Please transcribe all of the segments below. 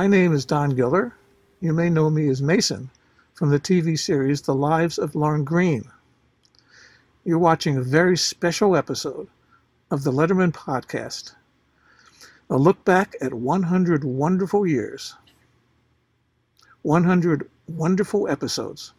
My name is Don Giller. You may know me as Mason from the TV series The Lives of Lauren Greene. You're watching a very special episode of the Letterman Podcast, a look back at 100 wonderful years, 100 wonderful episodes.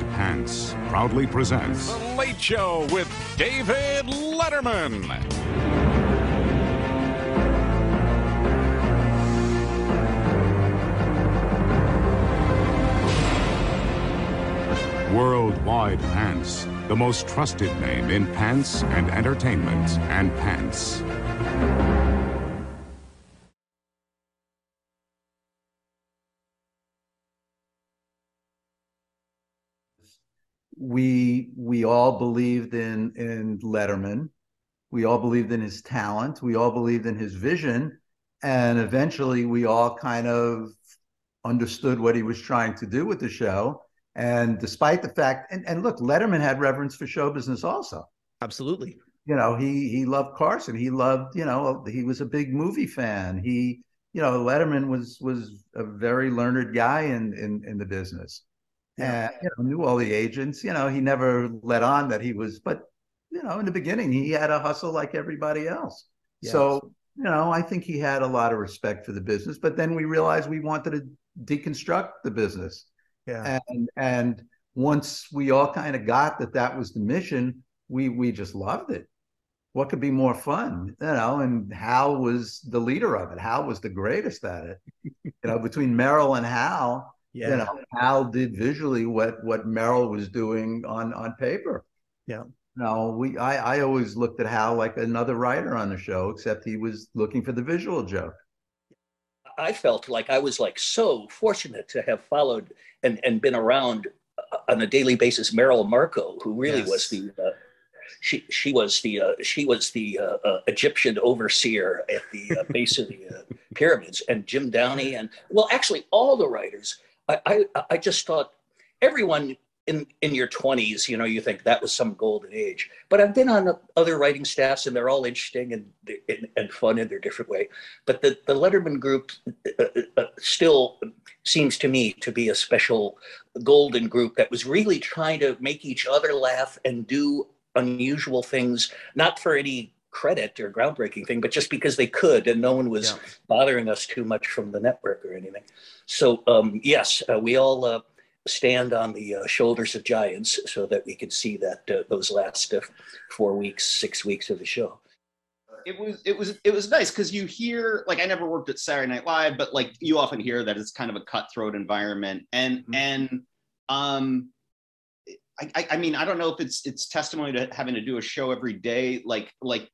Pants proudly presents The Late Show with David Letterman. Worldwide Pants, the most trusted name in pants and entertainment and pants. We we all believed in in Letterman. We all believed in his talent. We all believed in his vision, and eventually we all kind of understood what he was trying to do with the show. And despite the fact, and, and look, Letterman had reverence for show business also. Absolutely. You know, he he loved Carson. He loved, you know, he was a big movie fan. He, you know, Letterman was was a very learned guy in in in the business and you know, knew all the agents. You know, he never let on that he was, but you know, in the beginning, he had a hustle like everybody else. Yes. So, you know, I think he had a lot of respect for the business. But then we realized we wanted to deconstruct the business, Yeah. and and once we all kind of got that that was the mission, we we just loved it. What could be more fun, you know? And Hal was the leader of it. Hal was the greatest at it. you know, between Merrill and Hal, yeah. you know, Hal did visually what what Merrill was doing on on paper. Yeah. No, we I I always looked at Hal like another writer on the show, except he was looking for the visual joke. I felt like I was like so fortunate to have followed and, and been around uh, on a daily basis Merrill Markoe, who really Yes. was the uh, she she was the uh, she was the uh, uh, Egyptian overseer at the uh, base of the uh, pyramids, and Jim Downey, and well, actually all the writers. I I, just thought everyone in in your 20s you know you think that was some golden age but i've been on other writing staffs and they're all interesting and and, and fun in their different way. But the the letterman group uh, uh, still seems to me to be a special golden group that was really trying to make each other laugh and do unusual things not for any credit or groundbreaking thing but just because they could and no one was Yeah. bothering us too much from the network or anything so um, yes uh, we all uh, stand on the uh, shoulders of giants so that we can see that uh, those last uh, four weeks six weeks of the show it was it was it was nice because you hear like I never worked at Saturday Night Live, but like you often hear that it's kind of a cutthroat environment, and Mhm. and um, I, I I mean I don't know if it's it's testimony to having to do a show every day, like like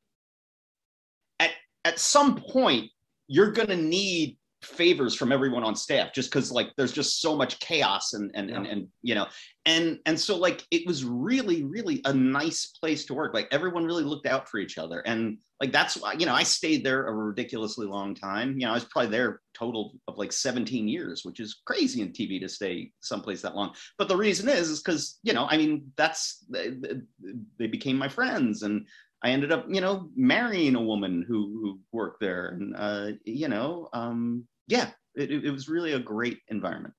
at some point you're gonna need favors from everyone on staff just because like there's just so much chaos and and, and and you know and and so like it was really really a nice place to work. Like everyone really looked out for each other. And like that's why you know i stayed there a ridiculously long time. You know i was probably there total of like 17 years which is crazy in tv to stay someplace that long. But the reason is is because you know i mean that's they, they became my friends and i ended up you know marrying a woman who who worked there and uh you know um yeah it, it was really a great environment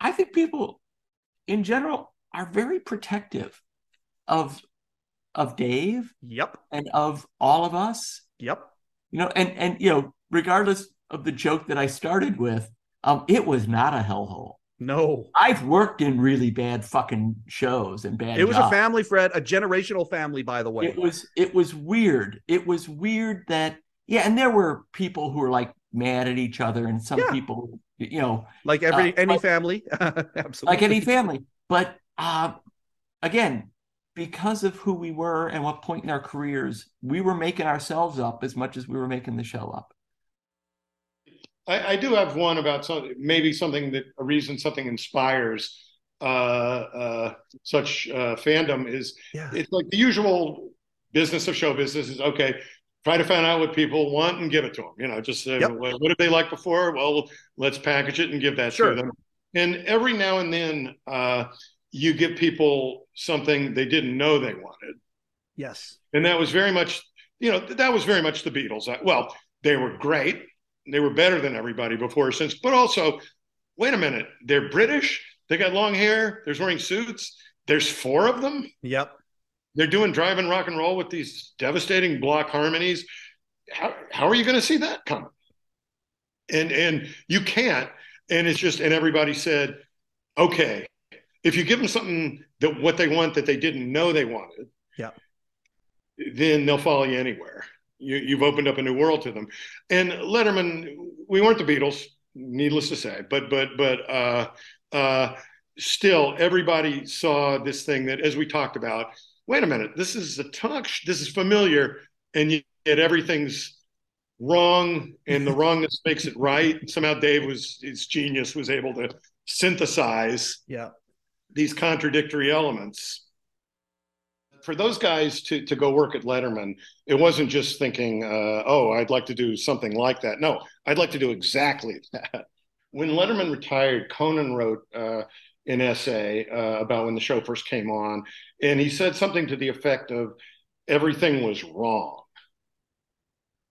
I think people in general are very protective of of Dave Yep. and of all of us. Yep. You know, and and you know, regardless of the joke that I started with, um, it was not a hellhole. No. I've worked in really bad fucking shows and bad. It was a family, Fred, a generational family, by the way. It was it was weird. It was weird that yeah, and there were people who were like mad at each other, and some Yeah. people, you know, like every uh, any family. Absolutely. like any family. But uh, again, because of who we were and what point in our careers, we were making ourselves up as much as we were making the show up. I, I do have one about some, maybe something that a reason something inspires uh, uh, such uh, fandom is Yeah. it's like the usual business of show business is okay. Try to find out what people want and give it to them. You know, just say, Yep. what, what did they like before? Well, let's package it and give that Sure. to them. And every now and then, uh, you give people something they didn't know they wanted Yes. and that was very much you know that was very much the beatles well they were great they were better than everybody before or since. But also wait a minute they're british they got long hair they're wearing suits there's four of them? Yep. they're doing drive and rock and roll with these devastating block harmonies. How, how are you going to see that coming and and you can't and it's just and everybody said okay if you give them something that what they want that they didn't know they wanted Yeah. then they'll follow you anywhere you, you've opened up a new world to them. And letterman we weren't the beatles needless to say but but but uh uh still everybody saw this thing that as we talked about wait a minute this is a talk sh- this is familiar and yet everything's wrong and the wrongness makes it right. Somehow dave was his genius was able to synthesize Yeah. these contradictory elements for those guys to to go work at letterman it wasn't just thinking uh, oh i'd like to do something like that no i'd like to do exactly that when letterman retired conan wrote uh, an essay uh, about when the show first came on and he said something to the effect of everything was wrong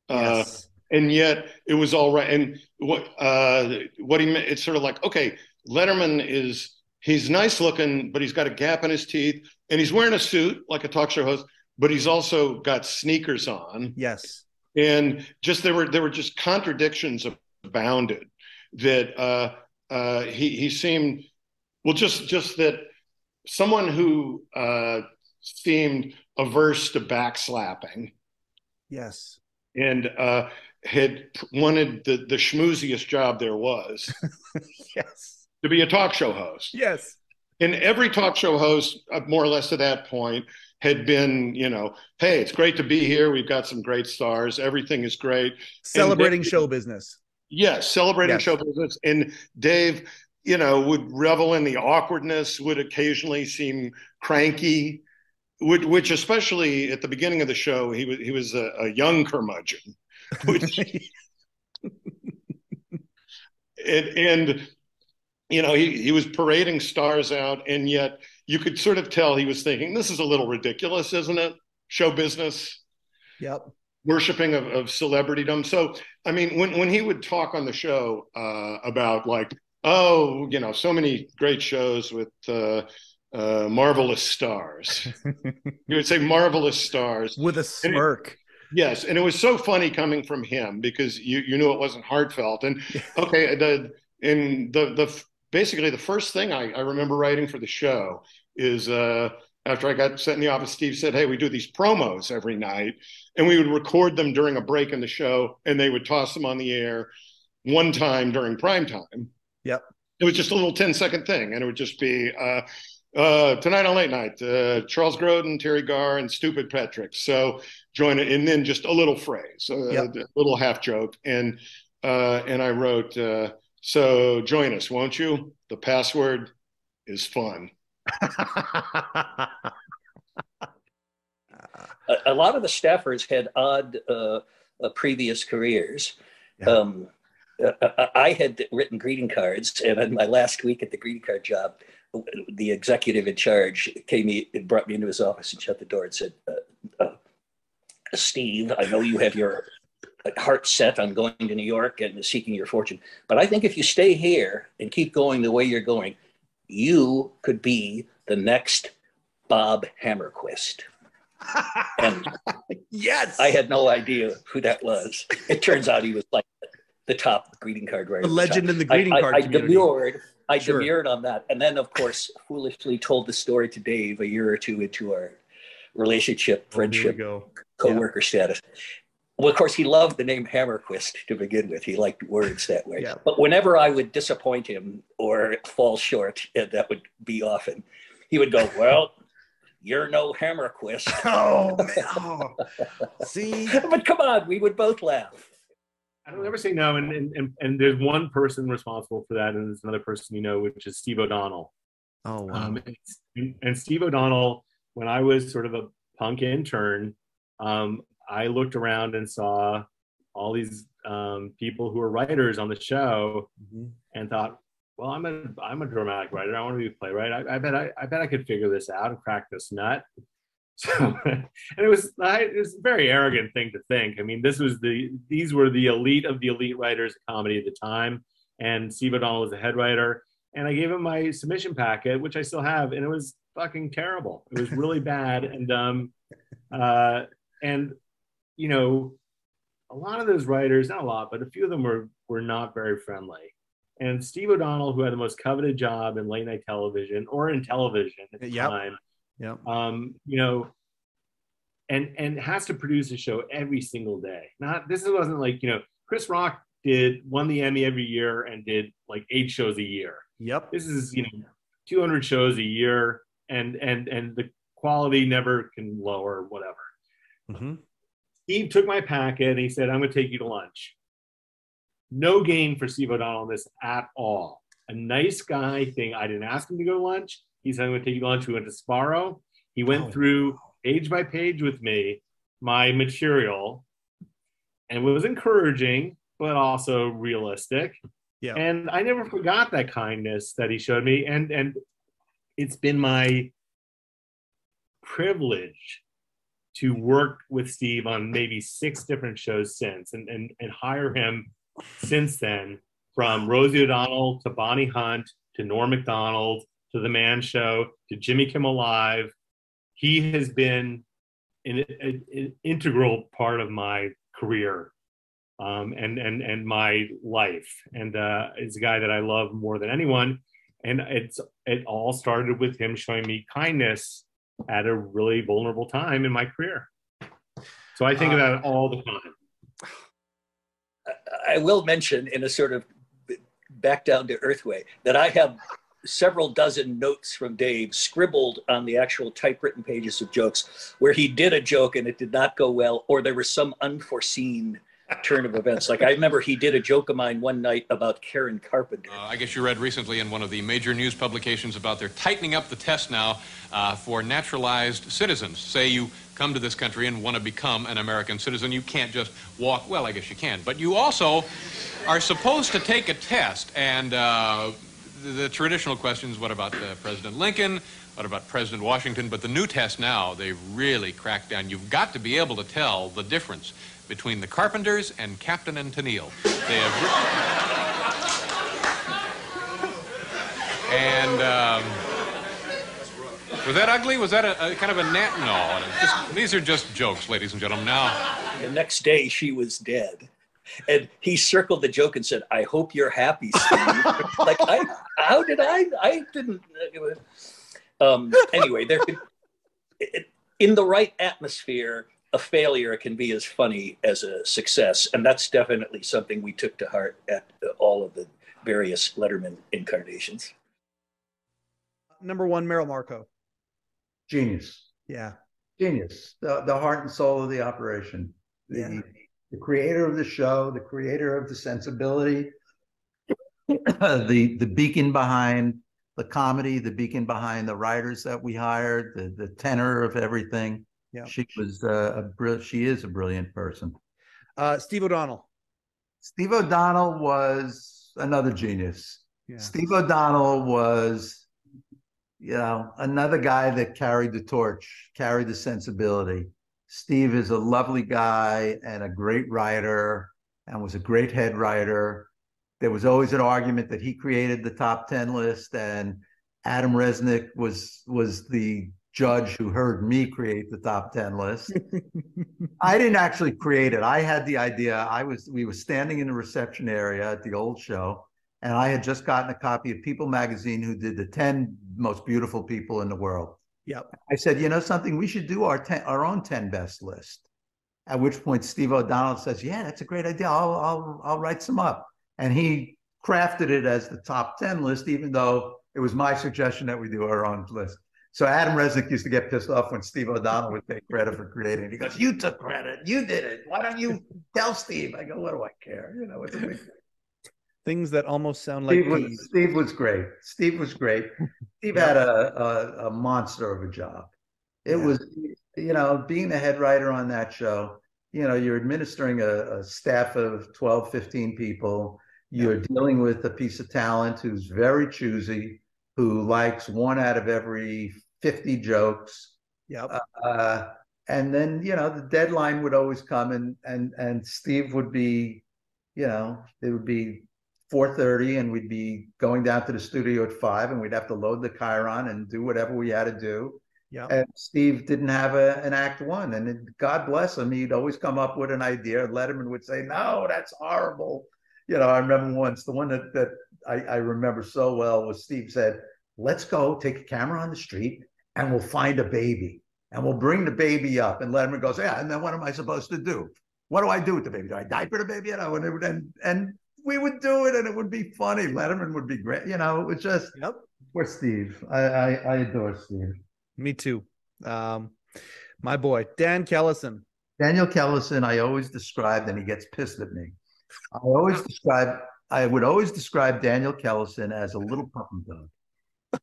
uh, Yes. and yet it was all right. And what uh, what he meant, it's sort of like okay, Letterman is he's nice looking, but he's got a gap in his teeth, and he's wearing a suit like a talk show host, but he's also got sneakers on, yes. and just there were there were just contradictions abounded that uh, uh, he he seemed well just just that someone who uh, seemed averse to backslapping Yes. and uh, had wanted the, the schmooziest job there was Yes. to be a talk show host. Yes. And every talk show host, uh, more or less to that point, had been, you know, hey, it's great to be here. We've got some great stars. Everything is great. Celebrating Dave- show business. Yes, celebrating Yes. show business. And Dave, you know, would revel in the awkwardness, would occasionally seem cranky, would, which especially at the beginning of the show, he was he was a, a young curmudgeon, which and, and you know he, he was parading stars out and yet you could sort of tell he was thinking this is a little ridiculous isn't it show business Yep. worshiping of, of celebritydom so i mean when, when he would talk on the show uh, about like oh you know so many great shows with uh, uh, marvelous stars he would say marvelous stars With a smirk. Yes, and it was so funny coming from him because you you knew it wasn't heartfelt. And okay, the and the the basically the first thing I, I remember writing for the show is uh, after I got sent in the office, Steve said, "Hey, we do these promos every night, and we would record them during a break in the show, and they would toss them on the air one time during prime time. Yep. It was just a little 10 second thing, and it would just be." Uh, uh, tonight on late night, uh, Charles Grodin, Teri Garr, and Stupid Pet Tricks. So join it, and then just a little phrase, a, Yep. a little half joke, and uh, and I wrote, uh, "So join us, won't you? The password is fun." a, a lot of the staffers had odd uh, uh, previous careers. Yeah. Um, uh, I- I had written greeting cards, and in my last week at the greeting card job, the executive in charge came and brought me into his office and shut the door and said, uh, uh, "Steve, I know you have your heart set on going to New York and seeking your fortune, but I think if you stay here and keep going the way you're going, you could be the next Bob Hammerquist." And yes. I had no idea who that was. It turns out he was like the top greeting card writer. the legend in the greeting I, card I, I demurred. I Sure. demurred on that, and then of course foolishly told the story to Dave a year or two into our relationship, Oh, friendship, go. coworker status. Well, of course, he loved the name Hammerquist to begin with. He liked words that way. Yeah. But whenever I would disappoint him or fall short, and that would be often, he would go, "Well, "You're no Hammerquist." Oh, man. Oh. See, but come on, we would both laugh. I don't ever say no, and, and and and there's one person responsible for that, and there's another person you know, which is Steve O'Donnell. oh wow. Um, and, and Steve O'Donnell, when I was sort of a punk intern, um, I looked around and saw all these um, people who were writers on the show, Mhm. and thought, well, I'm a I'm a dramatic writer. I want to be a playwright. I, I bet I, I bet I could figure this out and crack this nut. So, and it was I, it was a very arrogant thing to think. I mean, this was the these were the elite of the elite writers of comedy at the time, and Steve O'Donnell was the head writer. And I gave him my submission packet, which I still have, and it was fucking terrible. It was really bad, and um, uh, and you know, a lot of those writers, not a lot, but a few of them were were not very friendly. And Steve O'Donnell, who had the most coveted job in late night television or in television at the Yep. time, Yep. um, you know, and and has to produce a show every single day. Not this wasn't like you know Chris Rock did won the Emmy every year and did like eight shows a year. Yep. This is you know 200 shows a year, and and and the quality never can lower whatever. hmm Steve took my packet and he said, I'm going to take you to lunch. No gain for Steve O'Donnell on this at all. A nice guy thing. I didn't ask him to go to lunch. He said, I'm going to take you to lunch. We went to Sparrow. He went Oh, through page by page with me my material and was encouraging, but also realistic. Yeah. And I never forgot that kindness that he showed me. And and it's been my privilege to work with Steve on maybe six different shows since and, and, and hire him since then from Rosie O'Donnell to Bonnie Hunt to Norm Macdonald to The Man Show to Jimmy Kimmel Live. He has been an, an, an integral part of my career um, and, and, and my life. And uh, is a guy that I love more than anyone. And it's it all started with him showing me kindness at a really vulnerable time in my career. So I think Uh, about it all the time. I will mention in a sort of back down to earth way that I have several dozen notes from Dave scribbled on the actual typewritten pages of jokes where he did a joke and it did not go well, or there was some unforeseen turn of events. Like I remember he did a joke of mine one night about Karen Carpenter. Uh, I guess you read recently in one of the major news publications about they're tightening up the test now uh, for naturalized citizens. Say you come to this country and want to become an American citizen, you can't just walk. Well, I guess you can, but you also are supposed to take a test. And uh, the, the traditional questions: What about uh, President Lincoln? What about President Washington? But the new test now, they've really cracked down. You've got to be able to tell the difference between the Carpenters and Captain and Tennille. They have. And um, was that ugly? Was that a, a kind of a net? No. Just, these are just jokes, ladies and gentlemen. Now, The next day she was dead. And he circled the joke and said, I hope you're happy, Steve. like, I, how did I? I didn't. Um, anyway, there could, it, in the right atmosphere, a failure can be as funny as a success. And that's definitely something we took to heart at all of the various Letterman incarnations. Number one, Merrill Markoe. Genius. Yeah. Genius. The, the heart and soul of the operation. The, Yeah. the creator of the show, the creator of the sensibility, the the beacon behind the comedy, the beacon behind the writers that we hired, the the tenor of everything. Yeah. She was uh, a brill- she is a brilliant person. Uh, Steve O'Donnell. Steve O'Donnell was another genius. Yeah. Steve O'Donnell was, you know, another guy that carried the torch, carried the sensibility. Steve is a lovely guy and a great writer and was a great head writer. There was always an argument that he created the top 10 list and Adam Resnick was was the judge who heard me create the top 10 list. I didn't actually create it. I had the idea. I was we were standing in the reception area at the old show, and I had just gotten a copy of People magazine who did the 10 most beautiful people in the world. Yep. I said, you know something, we should do our 10, our own 10 best list. At which point Steve O'Donnell says, Yeah, that's a great idea. I'll I'll I'll write some up. And he crafted it as the top 10 list, even though it was my suggestion that we do our own list. So Adam Resnick used to get pissed off when Steve O'Donnell would take credit for creating it. He goes, "You took credit. You did it. Why don't you tell Steve?" I go, "What do I care? You know, it's a big Things that almost sound like Steve was. Steve was great. Steve was great. Steve had a, a, a monster of a job. It Yeah. was, you know, being the head writer on that show, you know, you're administering a, a staff of 12, 15 people. You're dealing with a piece of talent who's very choosy, who likes one out of every 50 jokes. Yep. Uh, and then, you know, the deadline would always come and, and, and Steve would be, you know, it would be 4.30 and we'd be going down to the studio at five and we'd have to load the Chiron and do whatever we had to do. Yep. And Steve didn't have a, an act one. And it, God bless him, he'd always come up with an idea. Letterman would say, no, that's horrible. You know, I remember once the one that, that I, I remember so well was Steve said, let's go take a camera on the street and we'll find a baby and we'll bring the baby up. And Letterman goes, yeah. And then what am I supposed to do? What do I do with the baby? Do I diaper the baby? You know, and, it would, and, and we would do it and it would be funny. Letterman would be great. You know, it was just, yep. Poor Steve. I, I, I adore Steve. Me too. Um, my boy, Dan Kellison. Daniel Kellison, I always described, and he gets pissed at me. I always describe, I would always describe Daniel Kellison as a little puppy dog.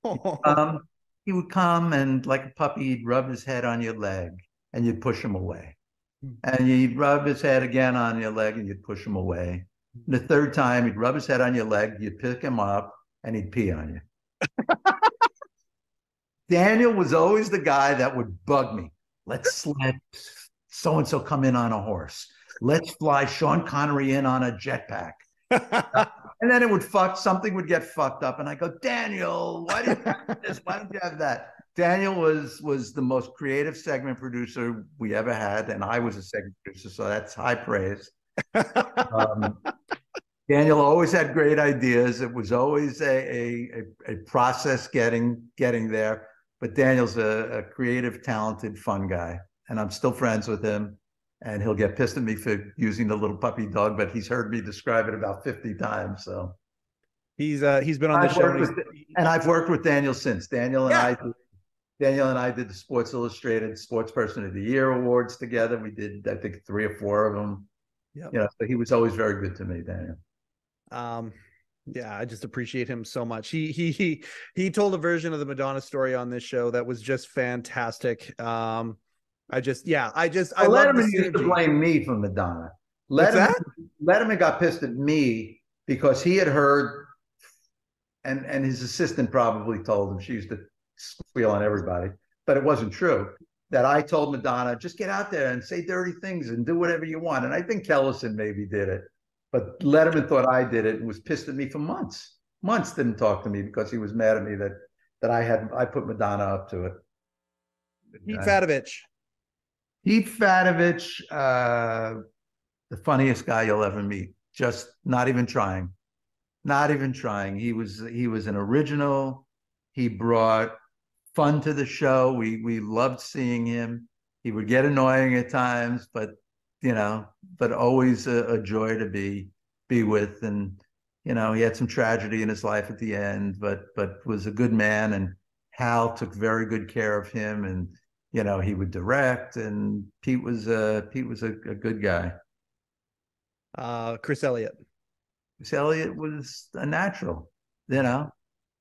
Um, he would come and, like a puppy, he'd rub his head on your leg and you'd push him away. Hmm. And he'd rub his head again on your leg and you'd push him away. And the third time, he'd rub his head on your leg, you'd pick him up, and he'd pee on you. Daniel was always the guy that would bug me. Let's let so and so come in on a horse. Let's fly Sean Connery in on a jetpack. and then it would fuck, something would get fucked up. And I go, Daniel, why did you have this? Why don't you have that? Daniel was was the most creative segment producer we ever had, and I was a segment producer, so that's high praise. um, Daniel always had great ideas. It was always a, a, a, a process getting getting there. But Daniel's a, a creative, talented, fun guy, and I'm still friends with him. And he'll get pissed at me for using the little puppy dog, but he's heard me describe it about 50 times. So He's uh he's been on the show. and with- and I've worked with Daniel since. Daniel and Yeah. I, did- Daniel and I did the Sports Illustrated Sports Person of the Year awards together. We did, I think, three or four of them. Yeah, You know, so he was always very good to me, Daniel. Um, yeah, I just appreciate him so much. He he he he told a version of the Madonna story on this show that was just fantastic. Um, I just yeah, I just I Well, the Letterman used to blame me for Madonna. Letterman, Letterman got pissed at me because he had heard, and and his assistant probably told him she used to squeal on everybody, but it wasn't true. That I told Madonna, just get out there and say dirty things and do whatever you want. And I think Kellison maybe did it, but Letterman thought I did it and was pissed at me for months. Months didn't talk to me because he was mad at me that that I had I put Madonna up to it. Pete Uh, Pete Fatovich, uh, the funniest guy you'll ever meet. Just not even trying, not even trying. He was he was an original. He brought fun to the show. We we loved seeing him. He would get annoying at times, but you know, but always a, a joy to be be with. And you know, he had some tragedy in his life at the end, but but was a good man. And Hal took very good care of him. And you know, he would direct. And Pete was a Pete was a, a good guy. Uh, Chris Elliott. Chris Elliott was a natural, you know,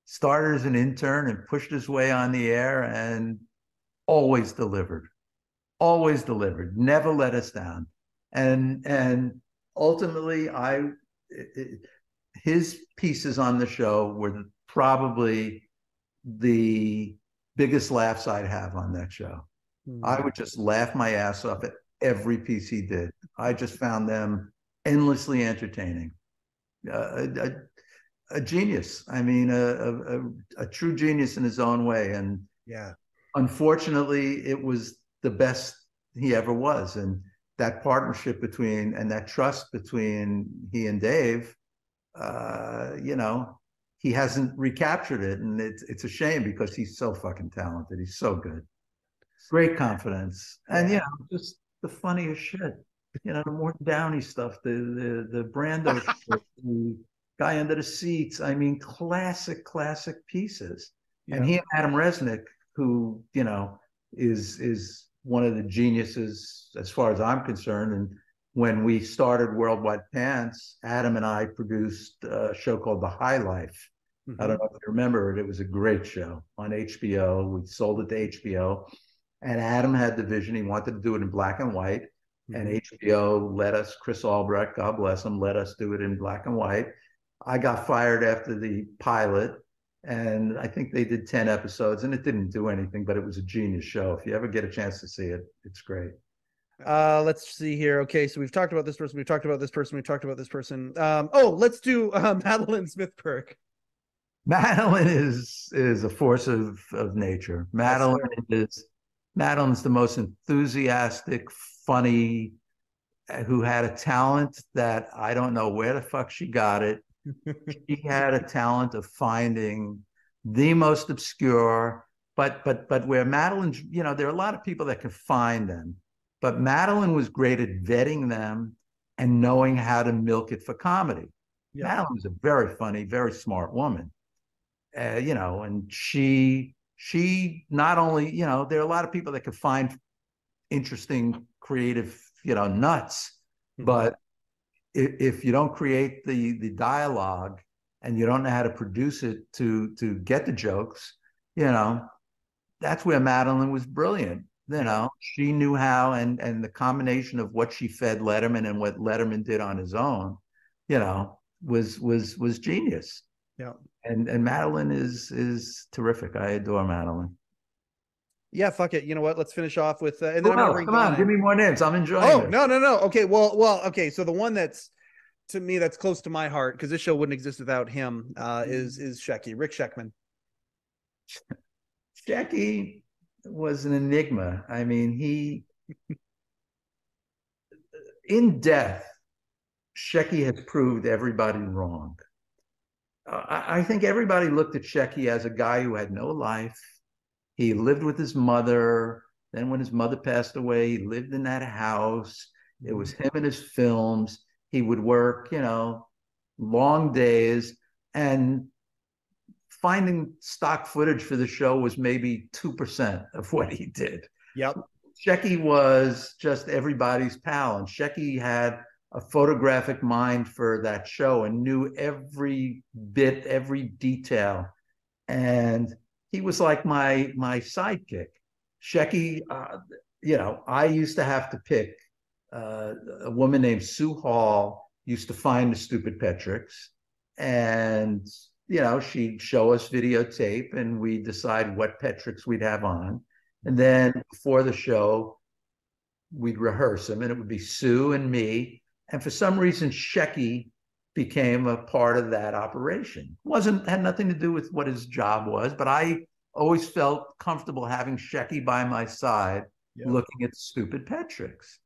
started as an intern and pushed his way on the air and always delivered, always delivered, never let us down. And, and ultimately I, it- his pieces on the show were probably the biggest laughs I'd have on that show. I would just laugh my ass off at every piece he did. I just found them endlessly entertaining. Uh, a, a, a genius. I mean, a, a true genius in his own way. And Yeah. unfortunately, it was the best he ever was. And that partnership between and that trust between he and Dave, uh, you know, he hasn't recaptured it. And it's, it's a shame because he's so fucking talented. He's so good. Great confidence. And, you know, just the funniest shit. You know, the Morton Downey stuff, the the the Brando, shit, the guy under the seats. I mean, classic, classic pieces. And he and Adam Resnick who you know is is one of the geniuses as far as I'm concerned. And when we started Worldwide Pants, Adam and I produced a show called The High Life. Mm-hmm. I don't know if you remember it. It was a great show on HBO. We sold it to HBO. And Adam had the vision. He wanted to do it in black and white. And Mm-hmm. HBO let us, Chris Albrecht, God bless him, let us do it in black and white. I got fired after the pilot. And I think they did 10 episodes and it didn't do anything, but it was a genius show. If you ever get a chance to see it, it's great. Uh, let's see here. Okay, so we've talked about this person. We've talked about this person. We've talked about this person. Um, oh, let's do uh, Madeline Smithberg. Madeline is is a force of of nature. Madeline is Madeline's the most enthusiastic, funny, uh, who had a talent that I don't know where the fuck she got it. she had a talent of finding the most obscure, but but but where Madeline, you know, there are a lot of people that can find them, but Madeline was great at vetting them and knowing how to milk it for comedy. Yeah. Madeline's a very funny, very smart woman uh, you know, and she she not only you know there are a lot of people that can find interesting, creative, you know, nuts, but if, if you don't create the the dialogue and you don't know how to produce it to to get the jokes, you know, that's where Madeline was brilliant. You know, she knew how, and and the combination of what she fed Letterman and what Letterman did on his own, you know, was was was genius Yeah. And and Madeline is is terrific. I adore Madeline. Yeah, fuck it. You know what? Let's finish off with uh, and then gonna on, come on, give me more names. I'm enjoying. Oh this. no, no, no. Okay, well, well, okay. So the one that's to me that's close to my heart because this show wouldn't exist without him uh, is is Shecky, Rick Scheckman. Jackie was an enigma. I mean, he in death, Shecky has proved everybody wrong. I, I think everybody looked at Shecky as a guy who had no life. He lived with his mother. Then, when his mother passed away, he lived in that house. It was mm-hmm. him and his films. He would work, you know, long days. And finding stock footage for the show was maybe 2% of what he did. Yep. Shecky was just everybody's pal, and Shecky had a photographic mind for that show and knew every bit, every detail, and he was like my my sidekick. Shecky, uh, you know, I used to have to pick uh, a woman named Sue Hall used to find the stupid Pet Tricks, and you know she'd show us videotape, and we decide what Pet Tricks we'd have on. And then before the show, we'd rehearse them, and it would be Sue and me. And for some reason, Shecky became a part of that operation. wasn't had nothing to do with what his job was, but I always felt comfortable having Shecky by my side, Yeah. looking at stupid Pet Tricks.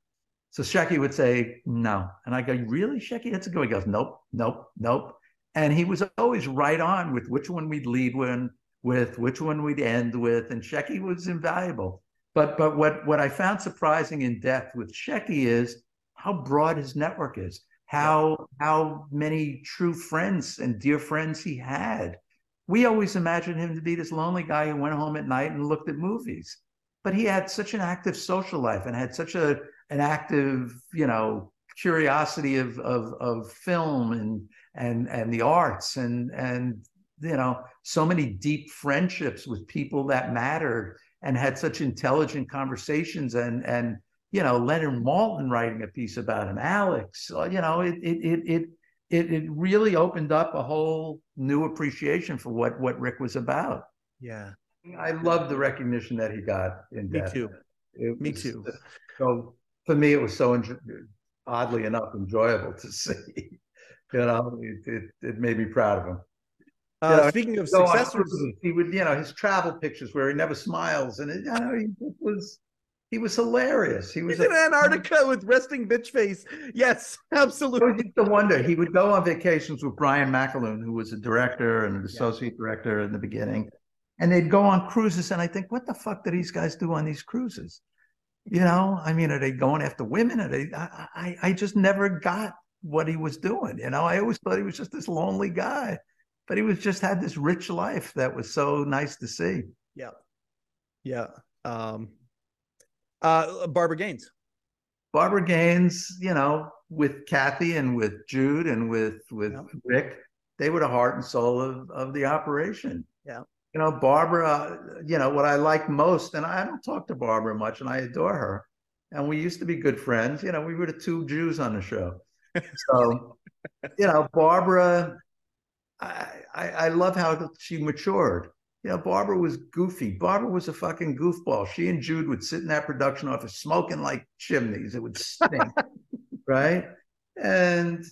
So Shecky would say no, and I go, "Really, Shecky? That's a go." He goes, "Nope, nope, nope." And he was always right on with which one we'd lead with, with which one we'd end with, and Shecky was invaluable. But but what what I found surprising in depth with Shecky is how broad his network is, how how many true friends and dear friends he had. We always imagined him to be this lonely guy who went home at night and looked at movies, but he had such an active social life and had such a an active, you know, curiosity of of of film and and and the arts and and you know so many deep friendships with people that mattered and had such intelligent conversations and and you know Leonard Maltin writing a piece about him, Alex. uh, You know, it it it it it, it really opened up a whole new appreciation for what what Rick was about. Yeah. I love the recognition that he got in Me death. too. It Me was too. So for me, it was so enjo- oddly enough enjoyable to see. You know, it, it, it made me proud of him. Uh, You know, speaking of successors, he would, you know, his travel pictures where he never smiles, and it, you know, he was he was hilarious. He was he's in Antarctica with resting bitch face. Yes, absolutely. to wonder. He would go on vacations with Brian McAloon, who was a director and an associate director in the beginning, and they'd go on cruises. And I think, what the fuck do these guys do on these cruises? You know, I mean, are they going after women? Are they? I, I, I just never got what he was doing. You know, I always thought he was just this lonely guy, but he was just had this rich life that was so nice to see. Yeah. Yeah. Um, uh, Barbara Gaines. Barbara Gaines, you know, with Kathy and with Jude and with with Yeah. Rick, they were the heart and soul of of the operation. Yeah. You know, Barbara, you know, what I like most, and I don't talk to Barbara much, and I adore her. And we used to be good friends. You know, we were the two Jews on the show. So, you know, Barbara, I, I I love how she matured. You know, Barbara was goofy. Barbara was a fucking goofball. She and Jude would sit in that production office smoking like chimneys. It would stink, right? And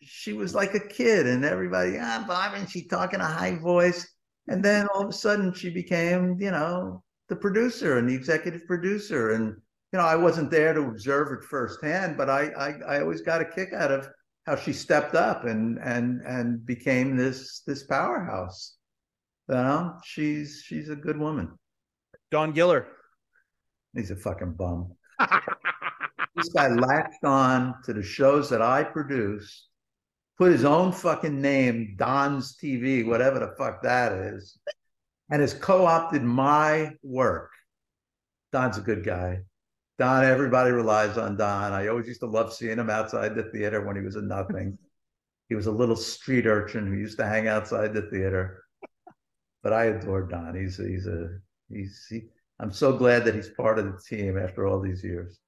she was like a kid, and everybody, ah, Barbara, and she talking in a high voice. And then all of a sudden, she became, you know, the producer and the executive producer. And you know, I wasn't there to observe it firsthand, but I I, I always got a kick out of how she stepped up and and and became this this powerhouse. Know, she's she's a good woman. Don Giller. He's a fucking bum. this guy latched on to the shows that I produce, put his own fucking name, Don's TV, whatever the fuck that is, and has co-opted my work. Don's a good guy. Don, everybody relies on Don. I always used to love seeing him outside the theater when he was a nothing. he was a little street urchin who used to hang outside the theater. But I adore Don. He's he's a he's he, I'm so glad that he's part of the team after all these years.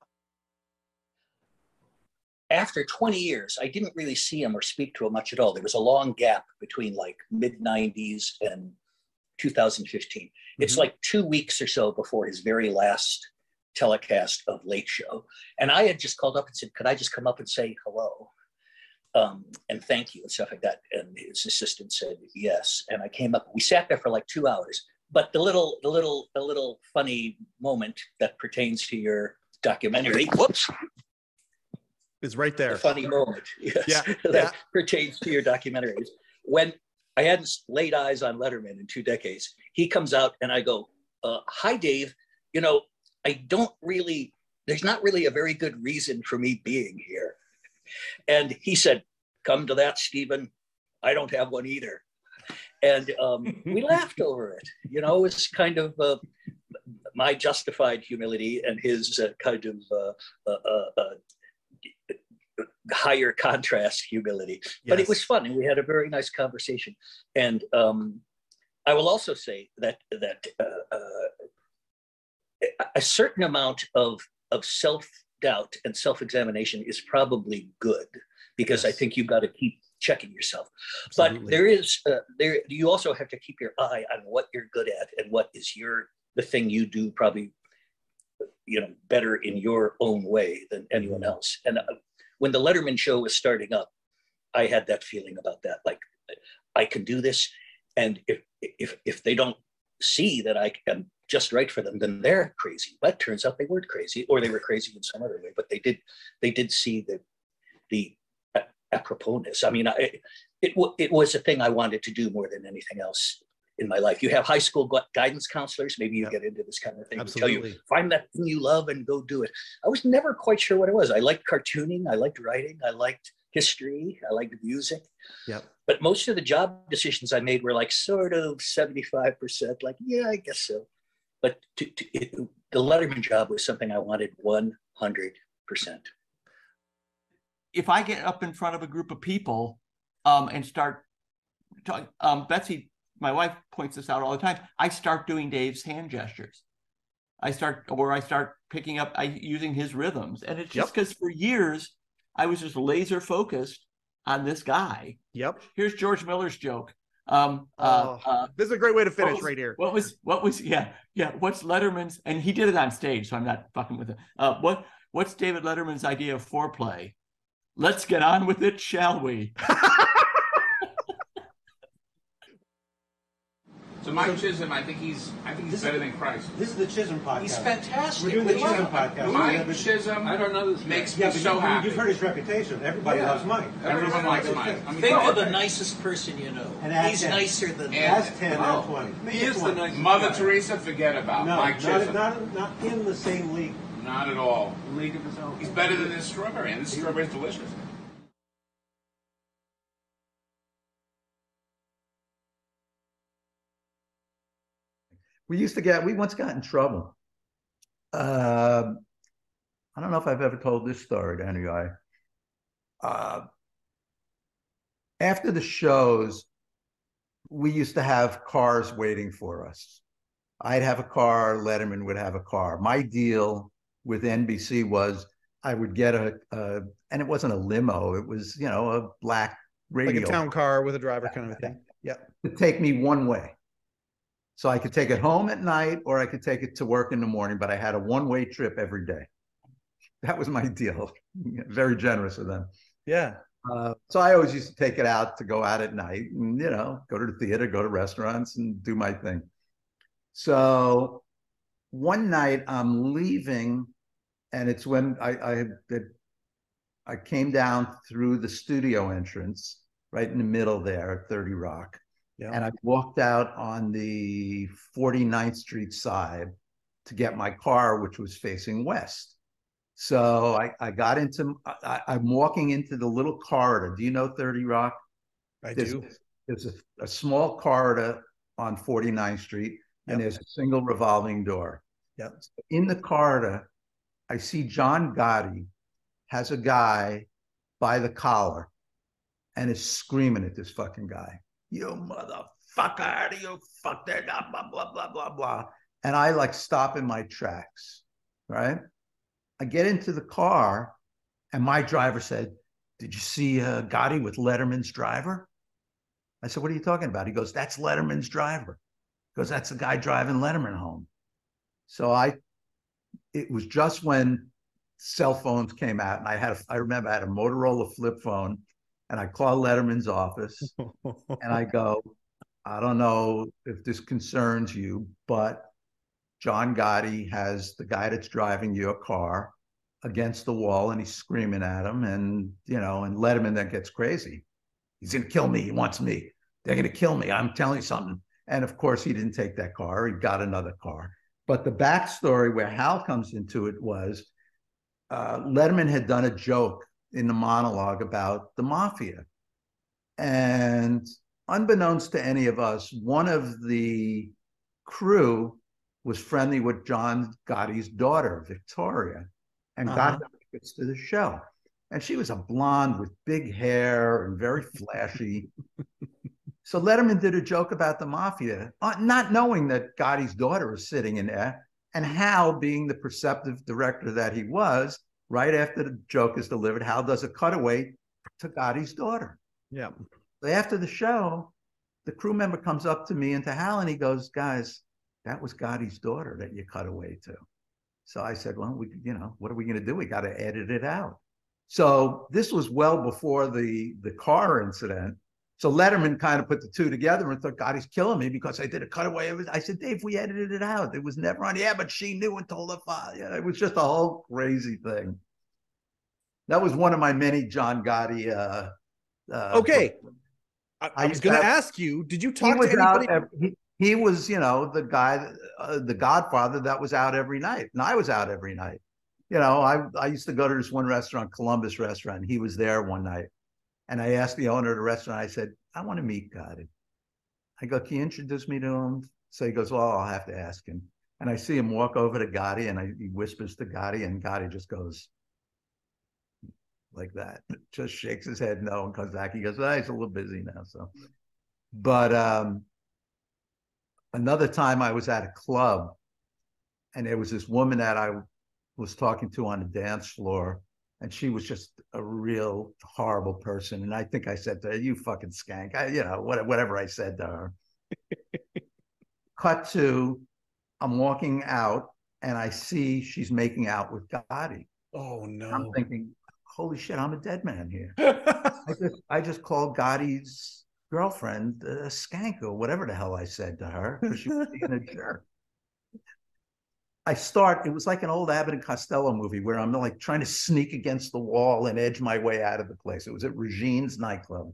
after 20 years, I didn't really see him or speak to him much at all. There was a long gap between like mid 90s and 2015. It's Mm-hmm. like two weeks or so before his very last telecast of Late Show. And I had just called up and said, Could I just come up and say hello? Um, and thank you and stuff like that. And his assistant said yes. And I came up. We sat there for like two hours. But the little, the little, the little funny moment that pertains to your documentary. Whoops Is right there. the funny moment yes, Yeah, that yeah. pertains to your documentaries. When I hadn't laid eyes on Letterman in two decades, he comes out and I go, uh, "Hi, Dave. You know, I don't really. There's not really a very good reason for me being here." And he said, "Come to that, Stephen. I don't have one either." And um, we laughed over it. You know, it's kind of. Uh, my justified humility and his uh, kind of uh, uh, uh, uh, higher contrast humility. But it was fun, and we had a very nice conversation. And um, I will also say that that uh, uh, a certain amount of of self doubt and self examination is probably good because I think you've got to keep checking yourself. But there is uh, there you also have to keep your eye on what you're good at and what is your the thing you do probably you know better in your own way than anyone Mm-hmm. else. And uh, when the Letterman show was starting up, I had that feeling about that. Like I can do this, and if if if they don't see that I am just right for them, then they're crazy. But turns out they weren't crazy, or they were crazy in some other way. But they did they did see the the aproposness. I mean, I, it wa- it was a thing I wanted to do more than anything else in my life. You have high school gu- guidance counselors. Maybe you Yep. get into this kind of thing. They Tell you Absolutely. find that thing you love and go do it. I was never quite sure what it was. I liked cartooning. I liked writing. I liked history. I liked music. Yep. But most of the job decisions I made were like sort of 75%, like, yeah, I guess so. But to, to, it, the Letterman job was something I wanted 100%. if I get up in front of a group of people um, and start talking, um, Betsy, my wife points this out all the time. I start doing Dave's hand gestures. I start, or I start picking up, I using his rhythms, and it's just Yep. because for years I was just laser focused on this guy. Yep. Here's George Miller's joke. Um, uh, Oh, uh, this is a great way to finish was- right here. what was what was yeah yeah what's Letterman's and he did it on stage so I'm not fucking with it. Uh, what what's David Letterman's idea of foreplay? Let's get on with it, shall we? So Mike Chisholm, I think he's, I think he's better than Christ. This is the Chisholm podcast. He's fantastic. We're doing the We Chisholm podcast. We Mike have the- Chisholm I don't know this makes Yeah, me so you, happy. You've heard his reputation. Everybody Yeah. loves Mike. Everyone likes That's Mike. I mean, Think of the nicest person you know. And He's him. nicer than Ask 10 Oh. out of 20. Make He it is the 20. nicest Mother guy. Teresa, forget about no, Mike not, Chisholm. Not, not in the same league. Not at all. League of his own. He's better than this strawberry, and this strawberry is delicious. We used to get we once got in trouble. Uh, I don't know if I've ever told this story to any guy. Uh, after the shows, we used to have cars waiting for us. I'd have a car, Letterman would have a car. My deal with NBC was I would get a, a and it wasn't a limo, it was, you know, a black radio like a town car with a driver kind of a thing. Yeah. to take me one way. So I could take it home at night or I could take it to work in the morning, but I had a one way trip every day. That was my deal. Very generous of them. Yeah. Uh, so I always used to take it out to go out at night and, you know, go to the theater, go to restaurants and do my thing. So one night I'm leaving and it's when I, I had, I came down through the studio entrance right in the middle there at 30 Rock. Yeah. And I walked out on the 49th Street side to get my car, which was facing west. So I, I got into, I, I'm walking into the little corridor. Do you know 30 Rock? I there's, do. There's a, a small corridor on 49th Street, and Yep. there's a single revolving door. Yep. In the corridor, I see John Gotti has a guy by the collar and is screaming at this fucking guy. You motherfucker, how do you fuck that, blah, blah, blah, blah, blah, blah. And I like stop in my tracks, right? I get into the car and my driver said, Did you see uh, Gotti with Letterman's driver? I said, What are you talking about? He goes, That's Letterman's driver. Because that's the guy driving Letterman home. So I, it was just when cell phones came out, and I had, a, I remember I had a Motorola flip phone, and I called Letterman's office, and I go, I don't know if this concerns you, but John Gotti has the guy that's driving your car against the wall, and he's screaming at him, and you know, and Letterman then gets crazy. He's gonna kill me. He wants me. They're gonna kill me. I'm telling you something. And of course, he didn't take that car. He got another car. But the backstory where Hal comes into it was uh, Letterman had done a joke in the monologue about the mafia. And unbeknownst to any of us, one of the crew was friendly with John Gotti's daughter, Victoria, and Uh-huh. got tickets to the show. And she was a blonde with big hair and very flashy. So Letterman did a joke about the mafia, uh, not knowing that Gotti's daughter was sitting in there, and Hal, being the perceptive director that he was, right after the joke is delivered, Hal does a cutaway to Gotti's daughter. Yeah. So after the show, the crew member comes up to me and to Hal, and he goes, "Guys, that was Gotti's daughter that you cut away to." So I said, "Well, we, you know, what are we going to do? We got to edit it out." So this was well before the the car incident. So Letterman kind of put the two together and thought, God, he's killing me because I did a cutaway. It was, I said, Dave, we edited it out. It was never on. Yeah, but she knew and told her father. Yeah, it was just a whole crazy thing. That was one of my many John Gotti. Uh, uh, Okay. I, I was going to ask you, did you talk to anybody? He, he was, you know, the guy, uh, the Godfather that was out every night, and I was out every night. You know, I I used to go to this one restaurant, Columbus Restaurant. And he was there one night, and I asked the owner of the restaurant. I said, I want to meet Gotti. I go, can you introduce me to him? So he goes, well, I'll have to ask him. And I see him walk over to Gotti, and I, he whispers to Gotti, and Gotti just goes like that, just shakes his head no, and comes back. He goes, well, he's a little busy now, so. But um, another time I was at a club and there was this woman that I was talking to on the dance floor and she was just a real horrible person. And I think I said to her, you fucking skank, I, you know, what, whatever I said to her. Cut to, I'm walking out and I see she's making out with Gotti. Oh no! I'm thinking, holy shit, I'm a dead man here. I just I just called Gotti's girlfriend a skank or whatever the hell I said to her because she was being a jerk. I start, it was like an old Abbott and Costello movie where I'm like trying to sneak against the wall and edge my way out of the place. It was at Regine's nightclub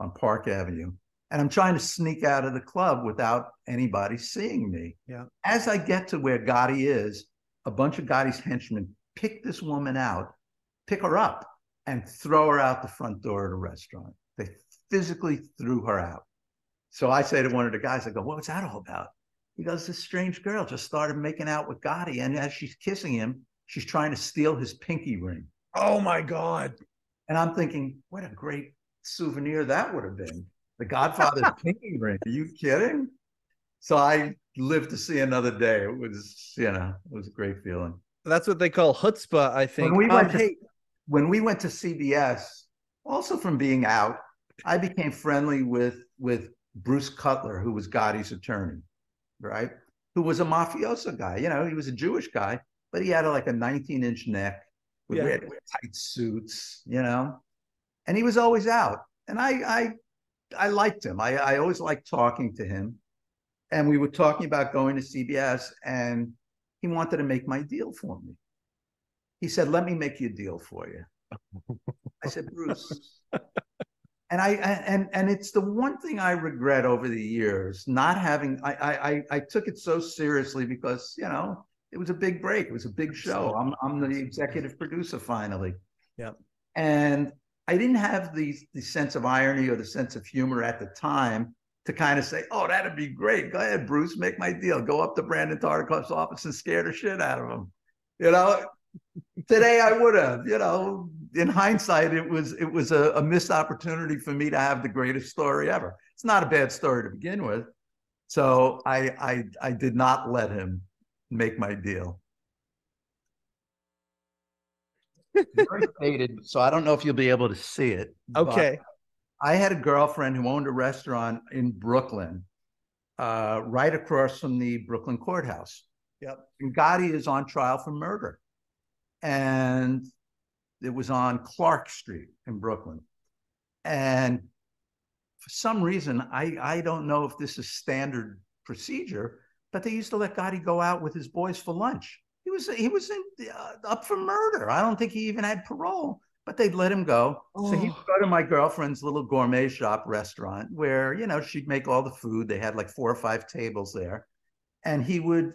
on Park Avenue. And I'm trying to sneak out of the club without anybody seeing me. Yeah. As I get to where Gotti is, a bunch of Gotti's henchmen pick this woman out, pick her up, and throw her out the front door of the restaurant. They physically threw her out. So I say to one of the guys, I go, what was that all about? He goes, this strange girl just started making out with Gotti, and as she's kissing him, she's trying to steal his pinky ring. Oh my God. And I'm thinking, what a great souvenir that would have been. The Godfather's pinky ring. Are you kidding? So I lived to see another day. It was, you know, it was a great feeling. That's what they call chutzpah, I think. When we Um, went to, hey, when we went to CBS, also from being out, I became friendly with with Bruce Cutler, who was Gotti's attorney, right? Who was a mafioso guy. You know, he was a Jewish guy, but he had a, like a 19 inch neck with Yeah. red, tight suits, you know, and he was always out. And I I I liked him. I, I always liked talking to him. And we were talking about going to CBS, and he wanted to make my deal for me. He said, Let me make you a deal for you. I said, Bruce. And I and and it's the one thing I regret over the years, not having I I I, I took it so seriously because you know it was a big break. It was a big show. I'm I'm the executive producer finally. Yeah. And I didn't have the the sense of irony or the sense of humor at the time to kind of say, "Oh, that'd be great. Go ahead, Bruce, make my deal. Go up to Brandon Tartikoff's office and scare the shit out of him." You know, today I would have. You know, in hindsight, it was it was a, a missed opportunity for me to have the greatest story ever. It's not a bad story to begin with. So I I I did not let him make my deal. Very faded, so I don't know if you'll be able to see it. okay. I had a girlfriend who owned a restaurant in Brooklyn, uh, right across from the Brooklyn courthouse. Yep. And Gotti is on trial for murder. And it was on Clark Street in Brooklyn. And for some reason, I, I don't know if this is standard procedure, but they used to let Gotti go out with his boys for lunch. He was he was in, uh, up for murder. I don't think he even had parole, but they'd let him go. So he'd Oh. go to my girlfriend's little gourmet shop restaurant where you know she'd make all the food. They had like four or five tables there, and he would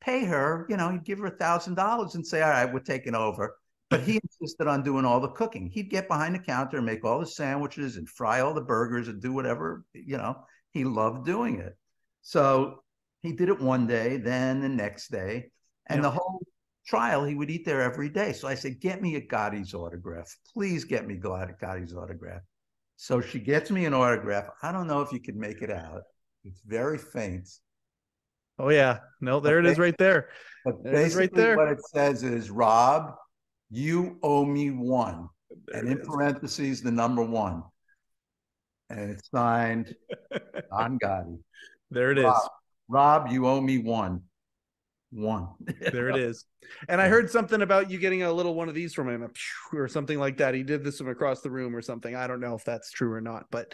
pay her. You know, he'd give her a thousand dollars and say, "All right, we're taking over." But he insisted on doing all the cooking. He'd get behind the counter and make all the sandwiches and fry all the burgers and do whatever. You know, he loved doing it. So he did it one day, then the next day, and the whole trial he would eat there every day. So I said, "Get me a Gotti's autograph, please. Get me Gotti's autograph." So she gets me an autograph. I don't know if you could make it out. It's very faint. Oh yeah. No, there it is right there. But There is right basically, there. what it says is, Rob, you owe me one, and in parentheses, the number one, and it's signed Don Gotti. There it is. Rob, Rob, you owe me one, one. There it is. And I heard something about you getting a little one of these from him, or something like that. He did this from across the room or something. I don't know if that's true or not, but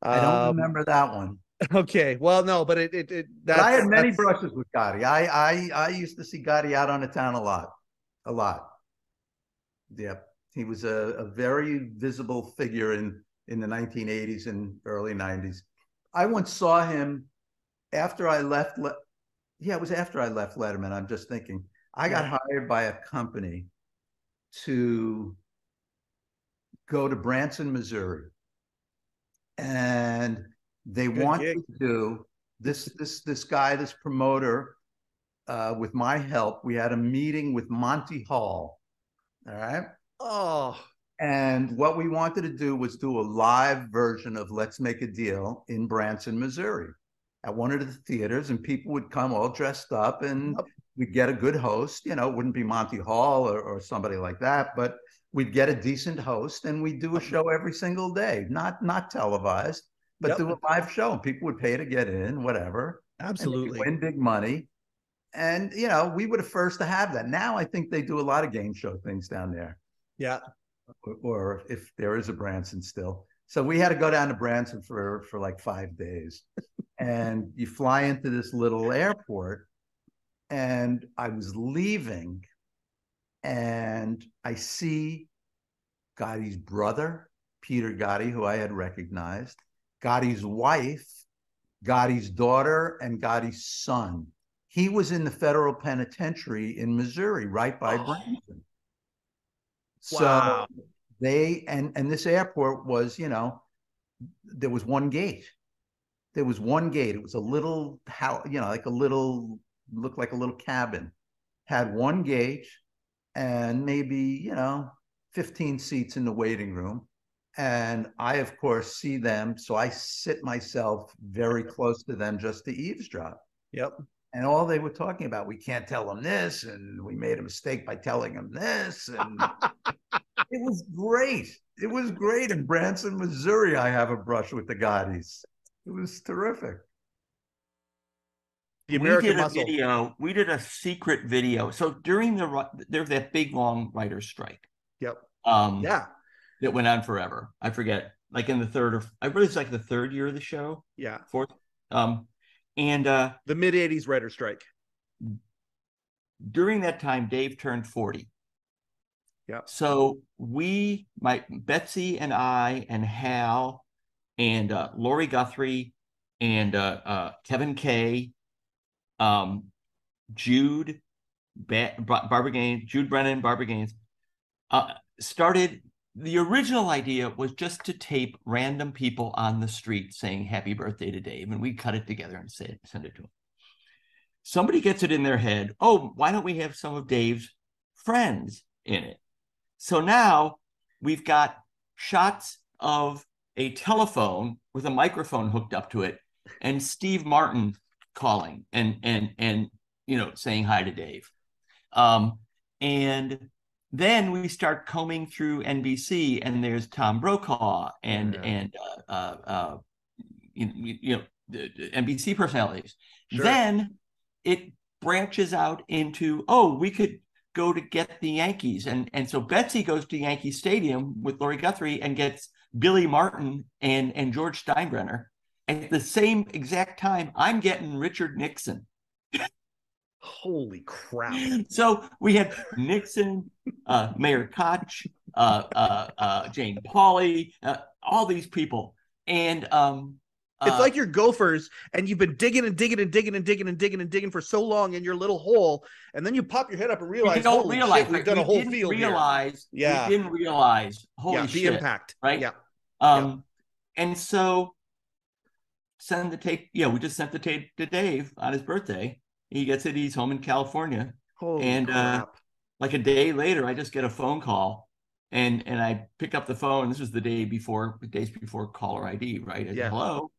I don't um, remember that one. Okay, well, no, but it it, it I had many that's- brushes with Gotti. I I I used to see Gotti out on the town a lot, a lot. Yep, he was a, a very visible figure in in the 1980s and early 90s. I once saw him after I left. Le- yeah, it was after I left Letterman. I'm just thinking. I got hired by a company to go to Branson, Missouri, and they Good wanted gig. to do this. This this guy, this promoter, uh, with my help, we had a meeting with Monty Hall. All right. Oh, And what we wanted to do was do a live version of Let's Make a Deal in Branson, Missouri at one of the theaters, and people would come all dressed up and we'd get a good host. You know, it wouldn't be Monty Hall or, or somebody like that, but we'd get a decent host and we'd do a show every single day, not not televised, but Yep. do a live show. And people would pay to get in, whatever. and absolutely. win big money. And you know, we were the first to have that. Now I think they do a lot of game show things down there Yeah. or, or if there is a Branson still. So we had to go down to Branson for for like five days, and you fly into this little airport, and I was leaving, and I see Gotti's brother, Peter Gotti, who I had recognized, Gotti's wife, Gotti's daughter, and Gotti's son. He was in the federal penitentiary in Missouri, right by oh. Branson. So Wow. they and and this airport was, you know, there was one gate. there was one gate. It was a little how you know, like a little looked like a little cabin. Had one gate and maybe, you know, 15 seats in the waiting room. And I, of course, see them. So I sit myself very close to them just to eavesdrop. Yep. And all they were talking about, we can't tell them this, and we made a mistake by telling them this. And it was great. It was great. In Branson, Missouri, I have a brush with the Gottis. It was terrific. The we American did a video. We did a secret video. So during the ri- there was that big long writer's strike. Yep. Um, Yeah. That went on forever. I forget, like in the third or I really it's like the third year of the show, Yeah. fourth. Um, and uh, The mid 80s writer strike. during that time, Dave turned forty. Yeah. So we, my Betsy and I and Hal and uh, Lori Guthrie and uh, uh, Kevin Kay, um, Jude, ba- Barbara Gaines, Jude Brennan, Barbara Gaines, uh, started. The original idea was just to tape random people on the street saying "Happy Birthday" to Dave, and we cut it together and say send it to him. Somebody gets it in their head. Oh, why don't we have some of Dave's friends in it? So now we've got shots of a telephone with a microphone hooked up to it and Steve Martin calling and and and you know saying hi to Dave. Um, and then we start combing through NBC and there's Tom Brokaw and Yeah. and uh, uh, uh, you, you know NBC personalities. Sure. Then it branches out into oh we could go to get the Yankees and and so Betsy goes to Yankee Stadium with Lori Guthrie and gets Billy Martin and and George Steinbrenner at the same exact time I'm getting Richard Nixon. Holy crap. So we had Nixon, uh, Mayor Koch, uh, uh, uh, Jane Pauley, uh, all these people, and um, It's uh, like you're gophers and you've been digging and digging and digging and digging and digging and digging for so long in your little hole. And then you pop your head up and realize, we don't holy realize shit, we've done we a whole didn't field here. Yeah. we didn't realize holy yeah, the shit impact. right Yeah. um and so send the tape yeah we just sent the tape to Dave on his birthday he gets it he's home in California. Holy and uh like a day later I just get a phone call and and I pick up the phone. This was the day before the days before caller ID right? I said, Yeah. hello?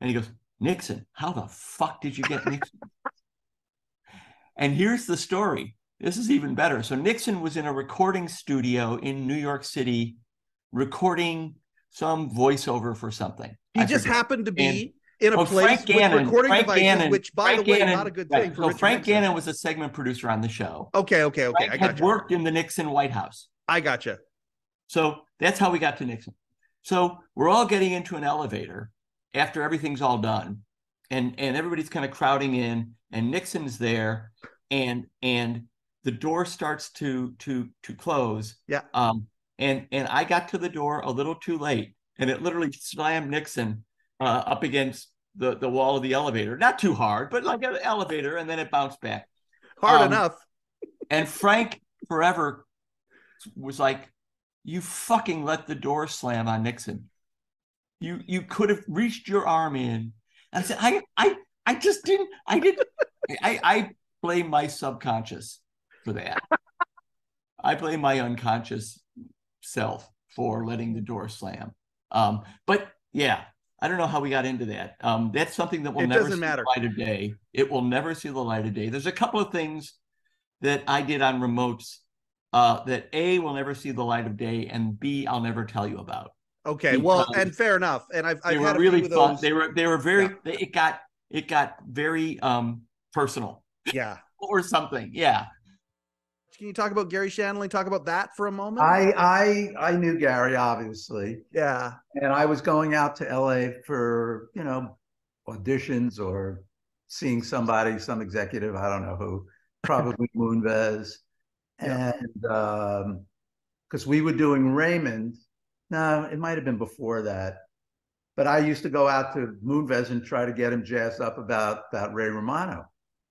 And he goes Nixon how the fuck did you get Nixon? And here's the story. This is even better. So Nixon was in a recording studio in New York City recording some voiceover for something. He I just forget. happened to And- be in a Oh, place Frank with Gannon, recording Frank devices, Gannon, which, by Frank the way, Gannon- not a good right, thing for So Richard Frank Nixon. Gannon was a segment producer on the show. Okay, okay, okay. Frank I had got you. worked in the Nixon White House. I got you. So that's how we got to Nixon. So we're all getting into an elevator after everything's all done, and and everybody's kind of crowding in, and Nixon's there, and and the door starts to to to close. Yeah. Um. And and I got to the door a little too late, and it literally slammed Nixon uh, up against the the wall of the elevator. Not too hard, but like an elevator, and then it bounced back. Hard Um, enough. And Frank forever was like, "You fucking let the door slam on Nixon. You you could have reached your arm in." And I said, "I I I just didn't. I didn't. I I blame my subconscious for that. I blame my unconscious self for letting the door slam. Um, but yeah." I don't know how we got into that. Um, that's something that will It never see matter. the light of day. It will never see the light of day. There's a couple of things that I did on remotes uh, that A will never see the light of day, and B I'll never tell you about. Okay, well, and fair enough. And I've, They I've were had really fun. those. They were they were very. Yeah. They, it got it got very um personal Yeah. or something. Yeah. Can you talk about Garry Shandling? Talk about that for a moment. I I I knew Gary obviously, yeah. and I was going out to LA for you know auditions or seeing somebody, some executive, I don't know who, probably Moonves, Yeah. and um because we were doing Raymond. No, it might have been before that, but I used to go out to Moonves and try to get him jazzed up about about Ray Romano,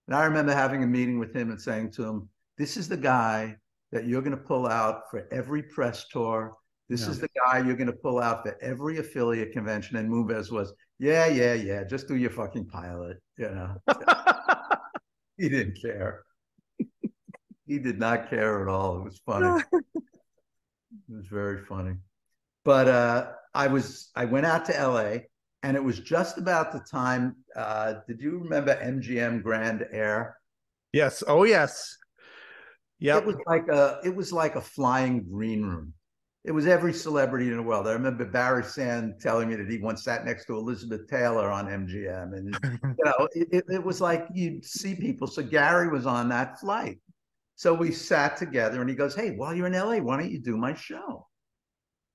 and I remember having a meeting with him and saying to him, "This is the guy." That you're going to pull out for every press tour This Yeah. is the guy you're going to pull out for every affiliate convention. And Moonves was, yeah, yeah, yeah, just do your fucking pilot. You know, he didn't care. he did not care at all. It was funny. it was very funny. But uh, I was, I went out to LA and it was just about the time. Uh, did you remember MGM Grand Air? Yes. Oh, yes. Yeah. It was like a it was like a flying green room. It was every celebrity in the world. I remember Barry Sand telling me that he once sat next to Elizabeth Taylor on MGM, and you know, it, it, was like you'd see people. So Gary was on that flight. So we sat together, and he goes, "Hey, while you're in LA, why don't you do my show?"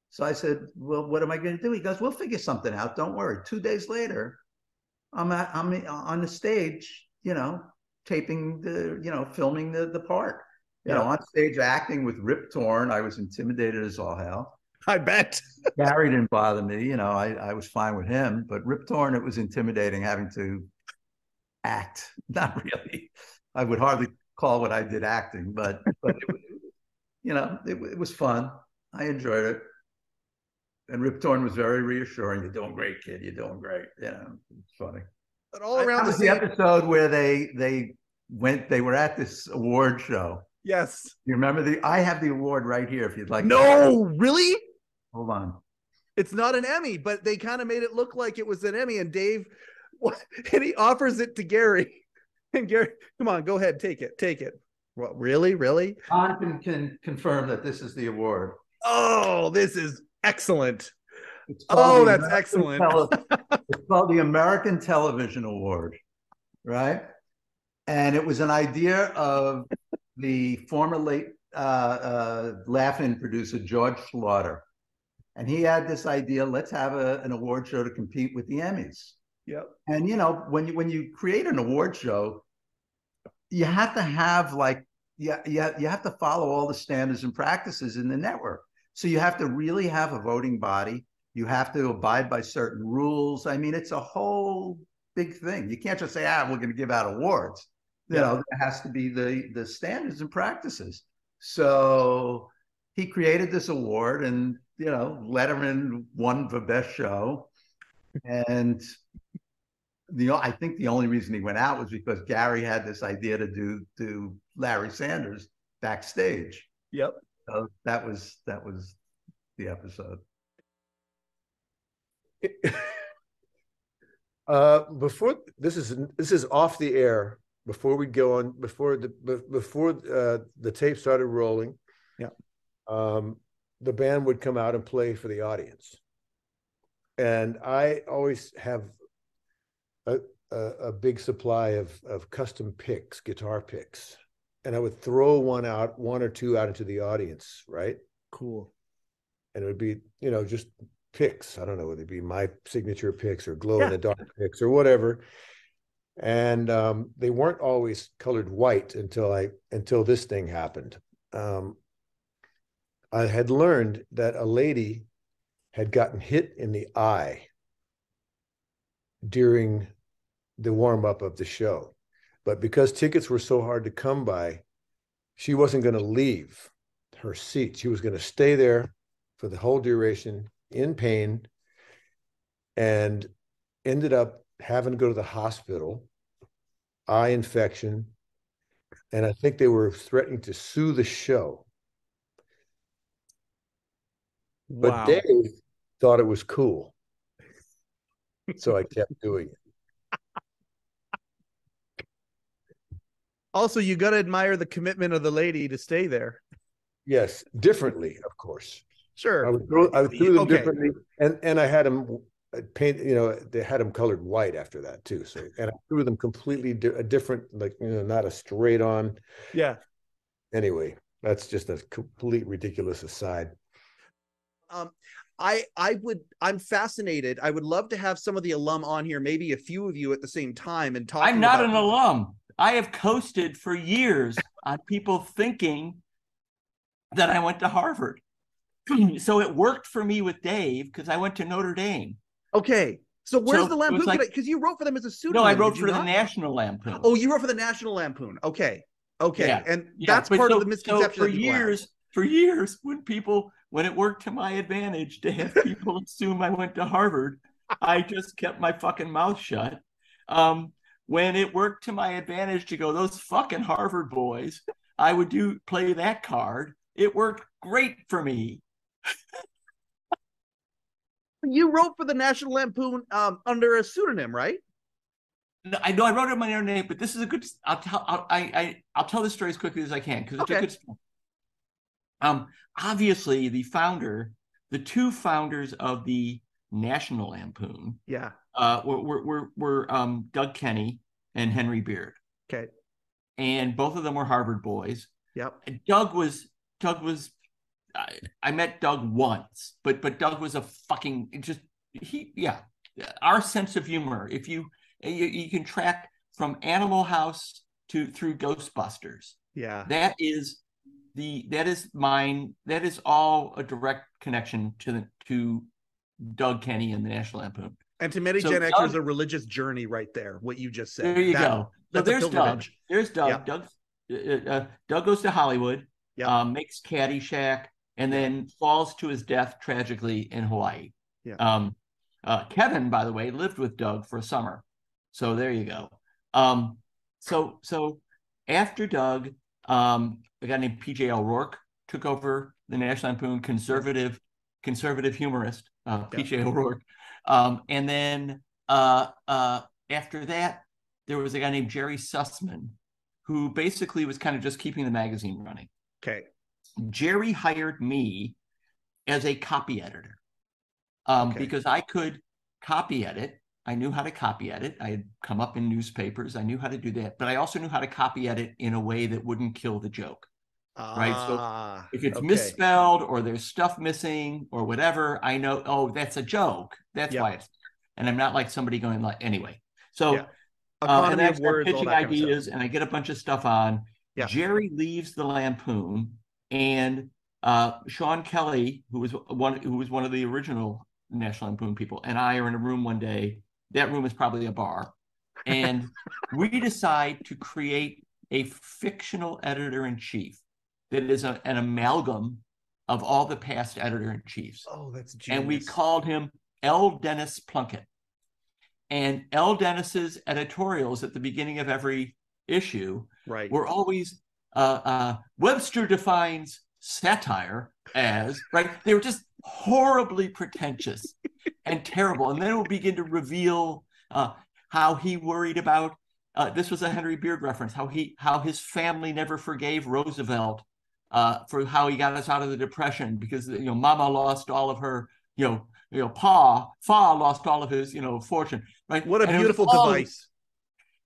So I said, "Well, what am I going to do?" He goes, "We'll figure something out. Don't worry." Two days later, I'm at, I'm on the stage, you know, taping the, you know, filming the the part you know, on stage acting with Rip Torn. I was intimidated as all hell. I bet. Gary didn't bother me. You know, I, I was fine with him, but Rip Torn, it was intimidating having to act. Not really. I would hardly call what I did acting, but, but it, you know, it, it was fun. I enjoyed it. And Rip Torn was very reassuring. You're doing great, kid. You're doing great. You know, it's funny. But all around that the was the episode where they they went. They were at this award show. Yes. You remember the? I have the award right here. If you'd like. No, really? Hold on. It's not an Emmy, but they kind of made it look like it was an Emmy. And Dave, and he offers it to Gary. And Gary, come on, go ahead, take it, take it. What, really, really? Don can, can confirm that this is the award. Oh, this is excellent. Oh, that's American excellent. It's called the American Television Award, right? And it was an idea of the former late uh, uh, Laugh-In producer George Schlatter, and he had this idea: let's have a, an award show to compete with the Emmys. Yep. And you know, when you when you create an award show, you have to have like yeah, yeah, you have to follow all the standards and practices in the network. So you have to really have a voting body. You have to abide by certain rules. I mean, it's a whole big thing. You can't just say, ah, we're going to give out awards. You Yeah. know, there has to be the the standards and practices. So he created this award, and you know, Letterman won for best show. And the I think the only reason he went out was because Gary had this idea to do do Larry Sanders backstage. Yep. So that was that was the episode. Uh, before this is this is off the air. Before we go on, before the before uh, the tape started rolling, Yeah. um, the band would come out and play for the audience, and I always have a a, a big supply of of custom picks, guitar picks, and I would throw one out, one or two out into the audience, right? Cool. and it would be you know just picks i don't know whether it be my signature picks or glow in the dark picks or whatever and um, they weren't always colored white until i until this thing happened. Um, i had learned that a lady had gotten hit in the eye during the warm up of the show. But because tickets were so hard to come by she wasn't going to leave her seat. She was going to stay there for the whole duration in pain and ended up having to go to the hospital eye infection and i think they were threatening to sue the show but Wow. dave thought it was cool so i kept doing it Also, you got to admire the commitment of the lady to stay there. yes differently of course Sure. I would throw, I would threw them Okay. differently, and and I had them paint. You know, they had them colored white after that too. So, and I threw them completely di- a different, like you know, not a straight on. Yeah. Anyway, that's just a complete ridiculous aside. Um, I I would I'm fascinated. I would love to have some of the alum on here, maybe a few of you at the same time, and talk. I'm not an alum. I have coasted for years on people thinking that I went to Harvard. so it worked for me with Dave because I went to Notre Dame. Okay. So where's So the Lampoon? like- Because you wrote for them as a pseudonym. No, I wrote for the not? National Lampoon. Oh, you wrote for the National Lampoon. Okay. Okay. Yeah. And Yeah, that's but part so- of the misconception. So for people have. years, for years, when people when it worked to my advantage to have people assume I went to Harvard, I just kept my fucking mouth shut. Um, when it worked to my advantage to go, those fucking Harvard boys, I would do play that card. It worked great for me. You wrote for the National Lampoon um, under a pseudonym, right? No, I know I wrote it in my own name, but this is a good. I'll tell. I'll, I, I I'll tell this story as quickly as I can because it's Okay. a good story. Um, obviously, the founder, the two founders of the National Lampoon, Yeah. uh, were were were, were um, Doug Kenney and Henry Beard, Okay. and both of them were Harvard boys. Yep. And Doug was Doug was. I, I met Doug once, but but Doug was a fucking just he yeah. Our sense of humor, if you you, you can track from Animal House to through Ghostbusters. Yeah. That is the that is mine. That is all a direct connection to the to Doug Kenney and the National Lampoon. And to many So Gen Xers, a religious journey right there. What you just said. There you That- go. So there's Doug. There's Doug. Yeah. Doug. Uh, uh, Doug goes to Hollywood. Um, makes Caddyshack, and then falls to his death tragically in Hawaii. Yeah. Um, uh, Kevin, by the way, lived with Doug for a summer. So there you go. Um, so so after Doug, um, a guy named PJ O'Rourke took over the National Lampoon, conservative, conservative humorist, uh, PJ O'Rourke. Um, and then uh, uh, after that, there was a guy named Jerry Sussman, who basically was kind of just keeping the magazine running. Okay. Jerry hired me as a copy editor um, Okay. because I could copy edit. I knew how to copy edit. I had come up in newspapers. I knew how to do that, but I also knew how to copy edit in a way that wouldn't kill the joke. right. So Ah, if it's okay. misspelled or there's stuff missing or whatever, I know, oh, that's a joke. That's Yeah. why it's, and I'm not like somebody going like, anyway. So, Yeah. uh, and I start words, pitching that kind of ideas and I get a bunch of stuff on. Yeah. Jerry leaves the Lampoon and uh, Sean Kelly, who was one who was one of the original National Lampoon people, and I are in a room one day. That room is probably a bar, and we decide to create a fictional editor in chief that is a- an amalgam of all the past editor in chiefs. Oh, that's genius. And we called him L. Dennis Plunkett. And L. Dennis's editorials at the beginning of every issue right. were always uh, uh, Webster defines satire as right. They were just horribly pretentious and terrible. And then it will begin to reveal uh, how he worried about. Uh, this was a Henry Beard reference. How he how his family never forgave Roosevelt uh, for how he got us out of the depression because you know Mama lost all of her you know you know Pa Fa lost all of his you know fortune right. What a And beautiful device.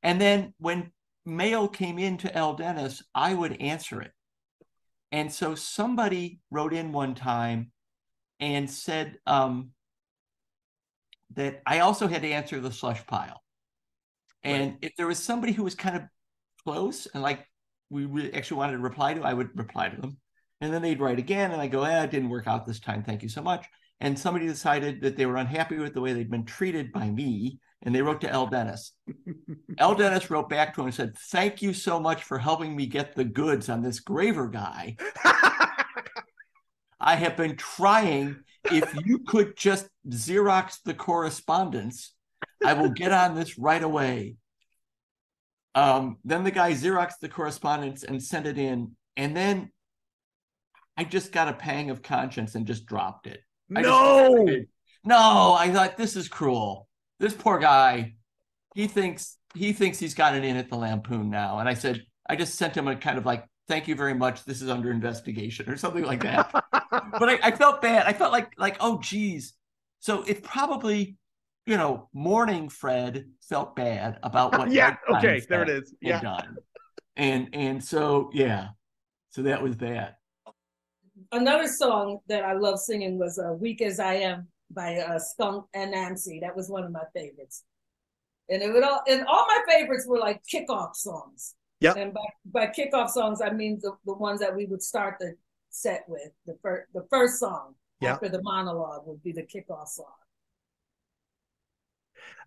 and then when mail came in to L. Dennis, I would answer it. And so somebody wrote in one time and said um, that I also had to answer the slush pile. And if there was somebody who was kind of close and like we really actually wanted to reply to, I would reply to them. And then they'd write again, and I go, eh, it didn't work out this time. Thank you so much. And somebody decided that they were unhappy with the way they'd been treated by me, and they wrote to L. Dennis. L. Dennis wrote back to him and said, Thank you so much for helping me get the goods on this Graver guy. I have been trying. If you could just Xerox the correspondence, I will get on this right away. Um, then the guy Xeroxed the correspondence and sent it in. And then I just got a pang of conscience and just dropped it. I just- No! no, I thought this is cruel. This poor guy, he thinks he thinks he's got it in at the Lampoon now. And I said, I just sent him a kind of like, thank you very much. This is under investigation or something like that. but I, I felt bad. I felt like like, oh geez. So it probably, you know, morning Fred felt bad about what Yeah, Ed okay, there it is. had- is. Yeah. done. And and so yeah. So that was that. Another song that I love singing was uh, "Weak as I Am" by uh, Skunk and Nancy. That was one of my favorites. And it would all and all my favorites were like kickoff songs. Yeah. And by, by kickoff songs, I mean the, the ones that we would start the set with. The first the first song Yep. after the monologue would be the kickoff song.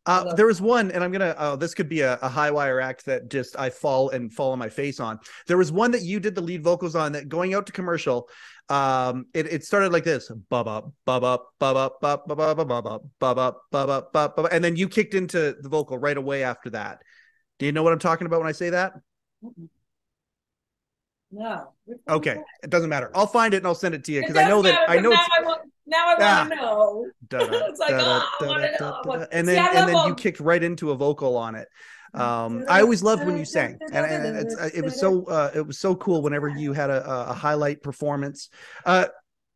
Uh, there was one, and I'm gonna. Oh, this could be a, a high wire act that just I fall and fall on my face on. There was one that you did the lead vocals on that going out to commercial. Um, it, it started like this, bub up, bub up, bub up, bub bub bub bub bub bub bub bub up, bub bub, and then you kicked into the vocal right away after that. Do you know what I'm talking about when I say that? No. Okay, it doesn't matter. I'll find it and I'll send it to you because I know that I know. Now I want, now I Ah. want to know. Da-da, it's like, oh, I want to da-da, know. da-da. and then I and then you kicked right into a vocal on it. Um, I always loved when you sang, and, and it's, it was so uh, it was so cool whenever you had a, a highlight performance. Uh,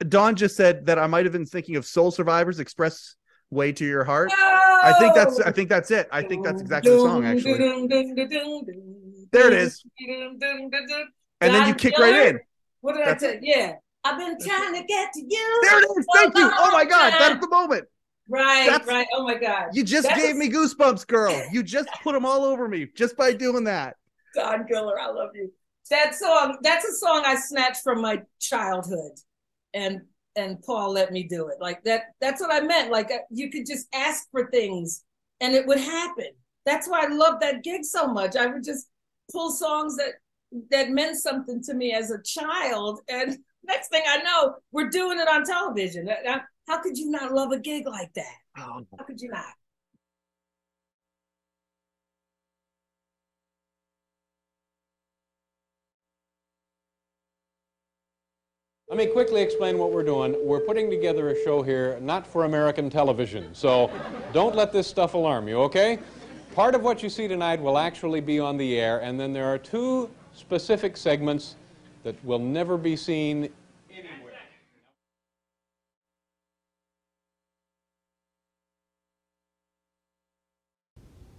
Don just said that I might have been thinking of Soul Survivors Express Way to Your Heart. I think that's I think that's it. I think that's exactly the song actually. There it is. And then you kick right in. What did I tell you? Yeah. I've been trying to get to you. There it is. Thank you. Oh my God, that's the moment. Right, That's- right. Oh my God. You just That gave was- me goosebumps, girl. You just put them all over me just by doing that. Don Giller, I love you. That song, that's a song I snatched from my childhood. And and Paul let me do it. Like that that's what I meant. Like uh, you could just ask for things and it would happen. That's why I love that gig so much. I would just pull songs that that meant something to me as a child and next thing I know, we're doing it on television. How could you not love a gig like that? Oh. How could you not? Let me quickly explain what we're doing. We're putting together a show here not for American television, so don't let this stuff alarm you, okay? Part of what you see tonight will actually be on the air, and then there are two specific segments that will never be seen anywhere.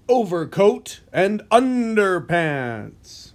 Overcoat and underpants.